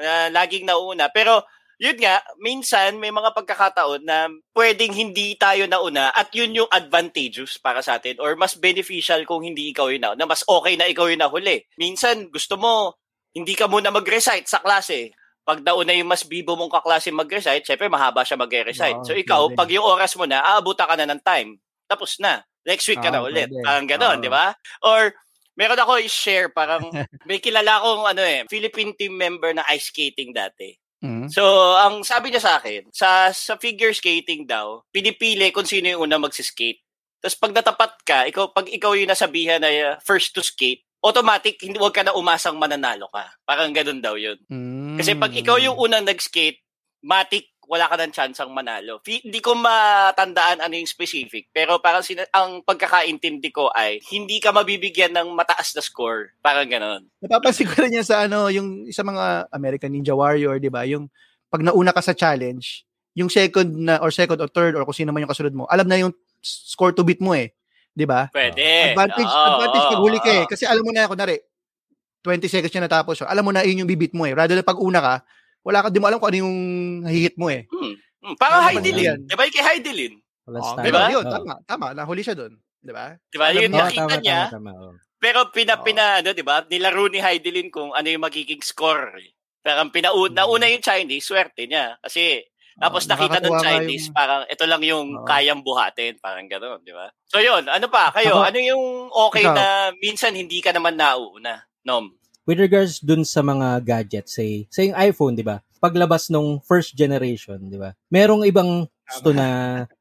na laging nauna. Pero yun nga, minsan may mga pagkakataon na pwedeng hindi tayo nauna at yun yung advantageous para sa atin or mas beneficial kung hindi ikaw yung nauna. Mas okay na ikaw yung nahuli. Minsan gusto mo, hindi ka muna mag-recite sa klase. Pag nauna yung mas bibo mong kaklase mag-recite, syempre mahaba siya mag-recite. Oo, so ikaw, pwede. pag yung oras mo na, aabutan ka na ng time. Tapos na. Next week ka Ah, na ulit. pwede. Parang gano'n, di ba? Or, meron ako i-share, parang may kilala akong ano eh, Philippine team member na ice skating dati. Mm. So, ang sabi niya sa akin, sa, sa figure skating daw, pinipili kung sino yung una magsiskate. Tapos pag natapat ka, ikaw, pag ikaw yung nasabihan na uh, first to skate, automatic, hindi, huwag ka na umasang mananalo ka. Parang ganun daw yun. Mm. Kasi pag ikaw yung unang nag-skate, matik wala ka ng chance ang manalo. Hindi ko matandaan ano yung specific, pero parang sina- ang pagkakaintindi ko ay hindi ka mabibigyan ng mataas na score. Parang ganon. Napapansin ko rin yan sa ano, yung sa mga American Ninja Warrior, di ba? Yung pag nauna ka sa challenge, yung second na or second or third or kung sino man yung kasunod mo, alam na yung score to beat mo eh. Di ba? Pwede. Advantage, Oo, advantage oo, pag huli ka eh. Kasi alam mo na, kunwari, 20 seconds na natapos. So, alam mo na yun yung bibit mo eh. Rather than pag una ka, wala ka, di mo alam kung ano yung hihit mo eh. Hmm. Hmm. Parang Ano Heidi Lin. yan? Di ba yung kay Heidi Lin? Oh, diba? Diba? Yun, Oo. tama, tama. Nahuli siya doon. Di ba? Di ba? Yun nakita tama, niya. tama, tama, oo. Pero pina, pina, ano, di ba? Nilaro ni Heidi Lin kung ano yung magiging score. eh. Parang pinauna, Hmm. nauna yung Chinese, swerte niya. Kasi tapos Oo, nakita ng Chinese, yung- parang ito lang yung Oo. kayang buhatin. Parang gano'n, di ba? So yun, ano pa? Kayo, Ako- ano yung okay Ikaw. na minsan hindi ka naman nauuna? Nom. With regards dun sa mga gadgets, say, say yung iPhone, di ba? Paglabas nung first generation, di ba? Merong ibang gusto na,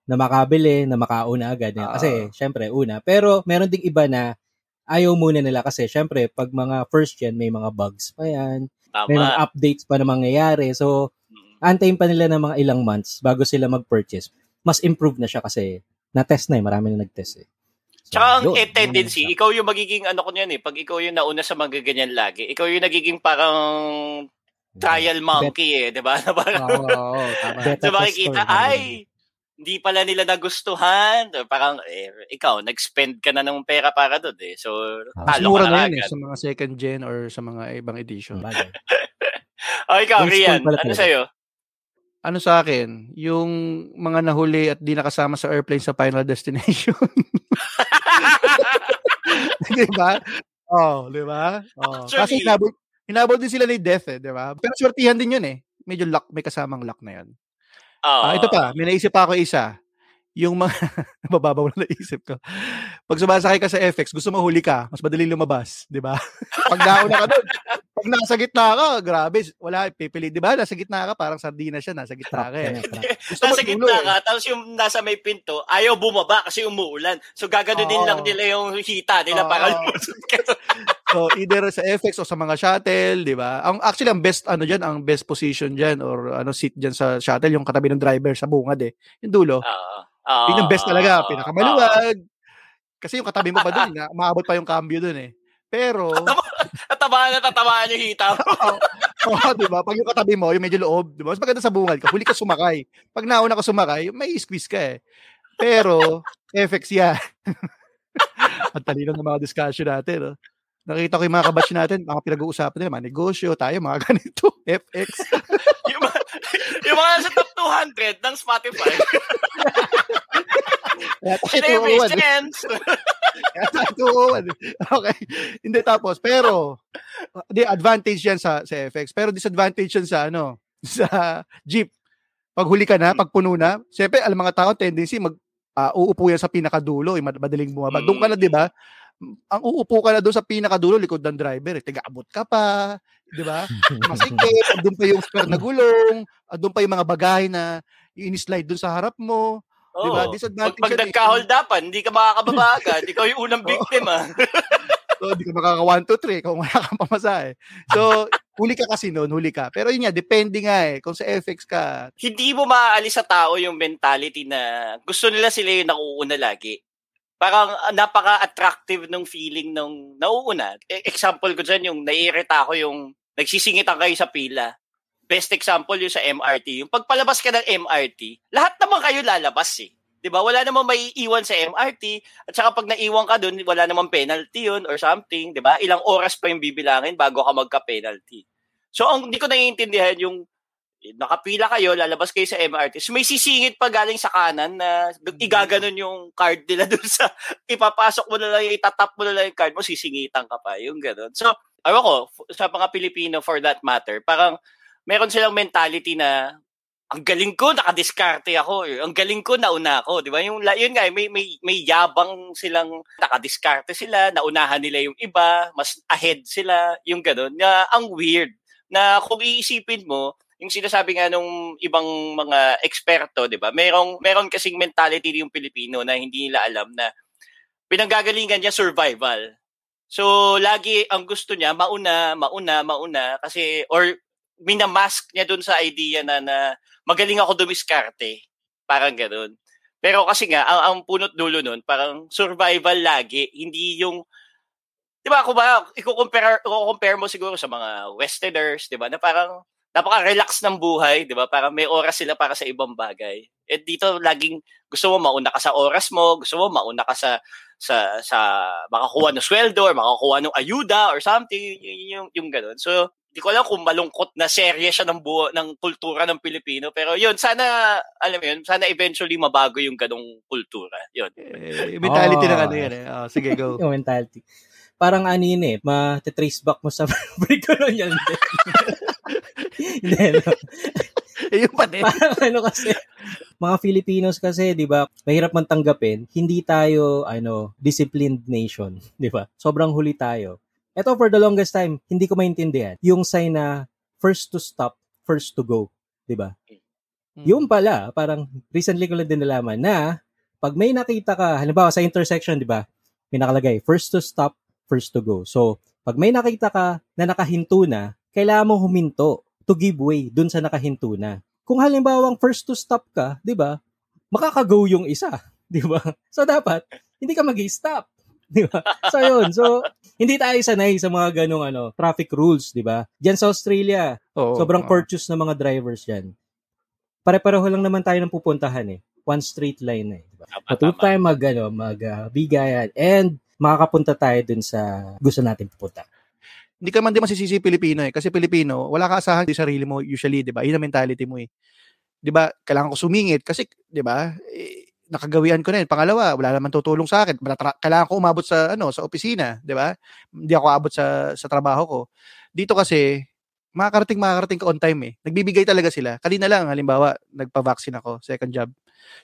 na makabili, na makauna agad. Ah. Kasi, syempre, una. Pero, meron ding iba na ayaw muna nila kasi, syempre, pag mga first gen, may mga bugs pa yan. May mga Tama. updates pa na mangyayari. So, Mm. antayin pa nila ng mga ilang months bago sila mag-purchase. Mas improve na siya kasi na-test na eh. Marami na nag-test eh. Tsaka ang yun, yun tendency, siya. ikaw yung magiging ano ko niyan eh. Pag ikaw yung nauna sa mga ganyan lagi, ikaw yung nagiging parang trial monkey eh, 'di ba? Na parang Oo, oo, tama. Bet- so makikita, ay, hindi pala nila nagustuhan. Parang, eh, ikaw, nag-spend ka na ng pera para doon eh. So, Ah, talo ka na na yun eh, sa mga second gen or sa mga ibang edition. Bagay. O ikaw, Rian, ano sa'yo? Ano sa akin, yung mga nahuli at di nakasama sa airplane sa final destination. di ba? Oh, di ba? Oh. Kasi Actually- hinabol, hinabol din sila ni Death eh, di ba? Pero swertihan din yun eh. Medyo luck, may kasamang luck na yun. Oo. Ah, ito pa, may naisip pa ako isa. Yung mga, mababaw na naisip ko. Pag sumasakay ka sa FX, gusto mo huli ka, mas madaling lumabas, di ba? Pag nauna ka doon, pag nasa gitna ka, grabe, wala, pipili, di ba? Nasa gitna ka, parang sardina siya, nasa gitna ka eh. trap. Gusto mo nasa gitna eh. ka, tapos yung nasa may pinto, ayaw bumaba kasi umuulan. So, gagano din Oo. lang nila yung hita nila Oo. para lumusot ka. So, either sa FX o sa mga shuttle, di ba? Ang, actually, ang best, ano dyan, ang best position dyan, or ano, seat dyan sa shuttle, yung katabi ng driver sa bungad eh. Yung dulo. Oo. Yun yung best talaga, pinakamaluwag. Kasi yung katabi mo pa dun, na, maabot pa yung cambio dun eh. Pero, Tatamaan na tatamaan yung hita mo. Oo, di ba? Pag yung katabi mo, yung medyo loob, di ba? Mas maganda sa bungad ka. Huli ka sumakay. Pag nauna ka sumakay, may squeeze ka eh. Pero, FX yan. Ang talino ng mga discussion natin. No? Nakita ko yung mga kabatch natin, mga pinag-uusapan nila, mga negosyo, tayo, mga ganito, FX. yung, mga, yung mga sa top 200 ng Spotify. Tuuwan. sense. Kaya tayo tuuwan. Okay. Hindi tapos, pero, di advantage yan sa, sa FX. Pero disadvantage yan sa, ano, sa Jeep. Pag huli ka na, pag puno na, siyempre, alam mga tao, tendency, mag, ah, uupo yan sa pinakadulo, eh, mad- madaling bumaba. Doon ka na, di ba? Ang uupo ka na doon sa pinakadulo, likod ng driver, eh, tiga-abot ka pa, di ba? Masikip, doon pa yung spare na gulong, ah, doon pa yung mga bagay na i-slide doon sa harap mo. Oo. Diba? Pag, Disadvantage pag yan eh. nagka-holdapan, hindi ka makakababa agad. Ikaw yung unang biktima. So, hindi ka makaka 1, 2, 3 kung wala kang pamasahe. So, huli ka kasi noon, huli ka. Pero yun nga, depende nga eh. Kung sa FX ka, hindi mo maaalis sa tao yung mentality na gusto nila sila yung nakuuna lagi. Parang ah, napaka-attractive ng feeling ng nauuna. E- example ko dyan, yung naiirita ako yung nagsisingitan kayo sa pila. Best example yung sa MRT. Yung pagpalabas ka ng MRT, lahat naman kayo lalabas eh. 'Di ba? Wala namang may iwan sa MRT at saka pag naiwan ka doon, wala namang penalty yun or something, 'di ba? Ilang oras pa yung bibilangin bago ka magka-penalty. So ang hindi ko naiintindihan yung nakapila kayo, lalabas kayo sa MRT. So may sisingit pa galing sa kanan na igaganon yung card nila doon sa ipapasok mo na lang, itatap mo na lang yung card mo, sisingitan ka pa, yung ganon. So, ayaw ko, sa mga Pilipino for that matter, parang meron silang mentality na ang galing ko, nakadiskarte ako. eh. Ang galing ko, nauna ako. Di ba? Yung, yun nga, eh, may, may, may yabang silang nakadiskarte sila, naunahan nila yung iba, mas ahead sila, yung ganon. Na ang weird na kung iisipin mo, yung sinasabi nga nung ibang mga eksperto, 'di ba? Merong meron kasing mentality yung Pilipino na hindi nila alam na pinanggagalingan niya survival. So lagi ang gusto niya mauna, mauna, mauna kasi or minamask niya dun sa idea na, na magaling ako dumiskarte. Parang ganun. Pero kasi nga, ang, ang punot dulo nun, parang survival lagi. Hindi yung, di ba, kung ba, i-compare, i-compare mo siguro sa mga westerners, di ba, na parang napaka-relax ng buhay, di ba? Parang may oras sila para sa ibang bagay. Eh dito laging gusto mo mauna ka sa oras mo, gusto mo mauna ka sa sa sa makakuha ng sweldo or makakuha ng ayuda or something, yung yung, yung ganun. So, di ko alam kung malungkot na serye siya ng buo ng kultura ng Pilipino, pero yun, sana alam mo yun, sana eventually mabago yung ganong kultura. Yun. Eh, mentality Oh. ng ano yan eh. Oh, sige, go. yung mentality. Parang ano yun eh, ma-trace back mo sa pre-colonial. Hindi, no? Eh, yung pati. Parang ano kasi, mga Filipinos kasi, di ba, mahirap man tanggapin, hindi tayo, ano, disciplined nation, di ba? Sobrang huli tayo. Ito, for the longest time, hindi ko maintindihan. Yung sign na first to stop, first to go, di ba? Hmm. Yung pala, parang recently ko lang din nalaman na pag may nakita ka, halimbawa sa intersection, di ba, may nakalagay, first to stop, first to go. So, pag may nakita ka na nakahinto na, kailangan mo huminto to give way dun sa nakahinto na. Kung halimbawang first to stop ka, di ba, makaka-go yung isa, di ba? So, dapat, hindi ka mag-stop. Di ba? So, yun. So, hindi tayo sanay sa mga ganong ano, traffic rules, di ba? Diyan sa Australia, Oo, Sobrang oo. courteous na mga drivers yan. Pare-pareho lang naman tayo ng pupuntahan eh. One straight line na eh. Diba? Tama. tayo mag, ano, mag ah, bigayan and makakapunta tayo dun sa gusto natin pupunta. Hindi ka man din masisisi Pilipino eh. Kasi Pilipino, wala ka asahan sa sarili mo usually, di ba? Yun ang mentality mo eh. Di ba? Kailangan ko sumingit kasi, di ba? Eh, nakagawian ko na yun. Pangalawa, wala naman tutulong sa akin. Kailangan ko umabot sa ano sa opisina, di ba? Hindi ako abot sa sa trabaho ko. Dito kasi makakarating makakarating ka on time eh. Nagbibigay talaga sila. Kanina lang halimbawa, nagpa-vaccine ako, second job.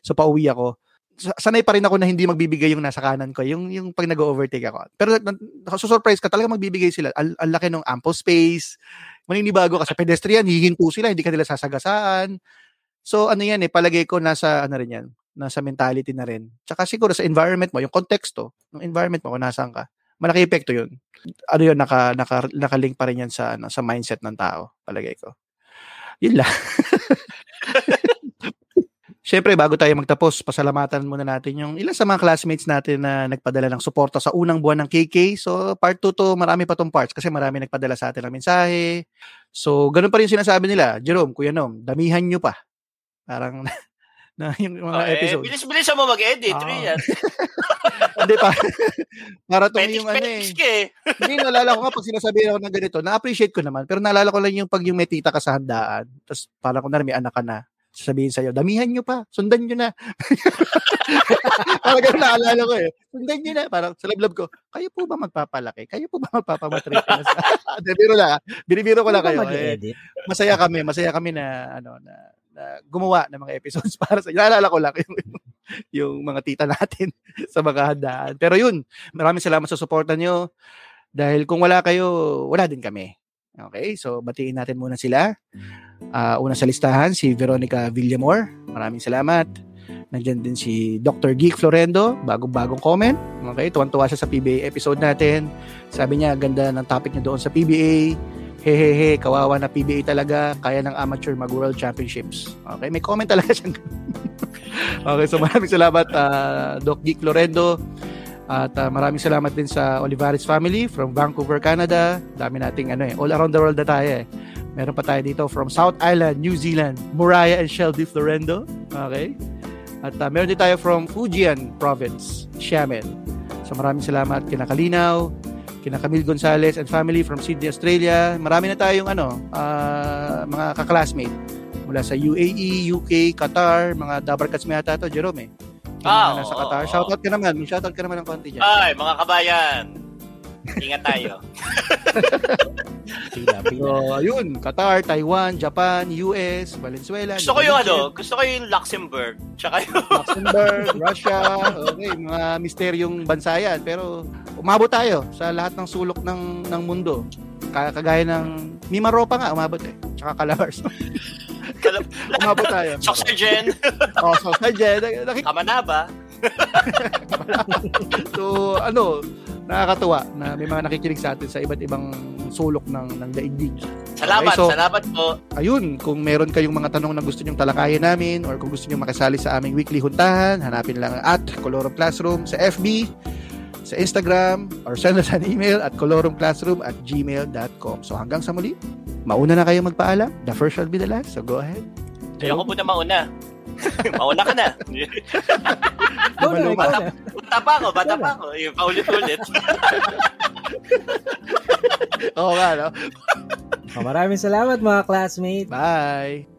So pauwi ako. Sa- Sanay pa rin ako na hindi magbibigay yung nasa kanan ko, yung yung pag nag-overtake ako. Pero na- na- surprise ka talaga magbibigay sila. Ang laki ng ample space. Maninibago ka sa pedestrian, hihinto sila, hindi ka nila sasagasaan. So ano yan eh, palagay ko nasa ano rin yan, nasa mentality na rin. Tsaka siguro sa environment mo, yung konteksto ng environment mo kung nasaan ka. Malaki epekto yun. Ano yun, naka, naka, nakalink pa rin yan sa, ano, sa mindset ng tao, palagay ko. Yun lang. Siyempre, bago tayo magtapos, pasalamatan muna natin yung ilan sa mga classmates natin na nagpadala ng suporta sa unang buwan ng KK. So, part 2 to, marami pa tong parts kasi marami nagpadala sa atin ng mensahe. So, ganun pa rin sinasabi nila. Jerome, Kuya Nom, damihan nyo pa. Parang na yung mga Oh, eh, episodes. bilis-bilis mo mag-edit. Ah. yan. Hindi pa. para tong yung ano eh. eh. Hindi, naalala ko nga pag sinasabi ako ng ganito, na-appreciate ko naman. Pero naalala ko lang yung pag yung may tita ka sa handaan, tapos parang kung na may anak ka na, sasabihin sa'yo, damihan nyo pa, sundan nyo na. parang ganun naalala ko eh. Sundan nyo na. Parang sa lablab ko, kayo po ba magpapalaki? Kayo po ba magpapamatrikulas? Hindi, biro lang. ah. Binibiro ko lang kayo. Eh, masaya kami, masaya kami na ano na, na gumawa ng mga episodes para sa naalala ko lang yung, yung mga tita natin sa mga handaan. Pero yun, maraming salamat sa suporta nyo dahil kung wala kayo, wala din kami. Okay, so batiin natin muna sila. Ah, una sa listahan, si Veronica Villamor. Maraming salamat. Nandiyan din si Dr. Geek Florendo, bagong-bagong comment. Okay, tuwan-tuwa siya sa PBA episode natin. Sabi niya, ganda ng topic niya doon sa PBA. Hehehe, kawawa na PBA talaga. Kaya ng amateur mag-world championships. Okay, may comment talaga siyang Okay, so maraming salamat uh, Doc Geek Florendo. At ah, maraming salamat din sa Olivares family from Vancouver, Canada. Dami nating ano eh, all around the world na tayo eh. Meron pa tayo dito from South Island, New Zealand, Muraya and Shelby Florendo. Okay? At ah, meron din tayo from Fujian Province, Xiamen. So maraming salamat kina Kalinaw, kina Camille Gonzalez and family from Sydney, Australia. Marami na tayong ano, ah, mga kaklasmate mula sa UAE, UK, Qatar, mga Dabarkats mo yata to, Jerome eh. Ah, mga nasa Qatar. oo. Shoutout ka naman. May shoutout ka naman ng konti dyan. Ay, mga kabayan. Ingat tayo. Pila, pila. So, ayun. Qatar, Taiwan, Japan, US, Valenzuela. Gusto ko yung ano, gusto ko yung Luxembourg. Tsaka yung Luxembourg, Russia. Okay, mga misteryong bansa yan. Pero umabot tayo sa lahat ng sulok ng ng mundo. Ka- Kagaya ng Mimaropa nga, umabot eh. Tsaka Calabars. umabot tayo. Oxygen, oh, so, sadya, nakik- Kamanaba. so, ano, nakakatuwa na may mga nakikinig sa atin sa iba't ibang sulok ng, ng daigdig. Salamat, Okay, so- salamat po. Ayun, kung meron kayong mga tanong na gusto nyong talakayan namin or kung gusto nyong makasali sa aming weekly huntahan, hanapin lang at Colorum Classroom sa FB, sa Instagram, or send us an email at colorumclassroom at gmail.com. So hanggang sa muli, mauna na kayo magpaalam. The first shall be the last. So go ahead. Ayoko muna mauna. mauna ka na. Ikaw Bata, bata pa ako, bata pa ako. Yung paulit-ulit. Oo nga, no? Oh, maraming salamat mga classmates. Bye!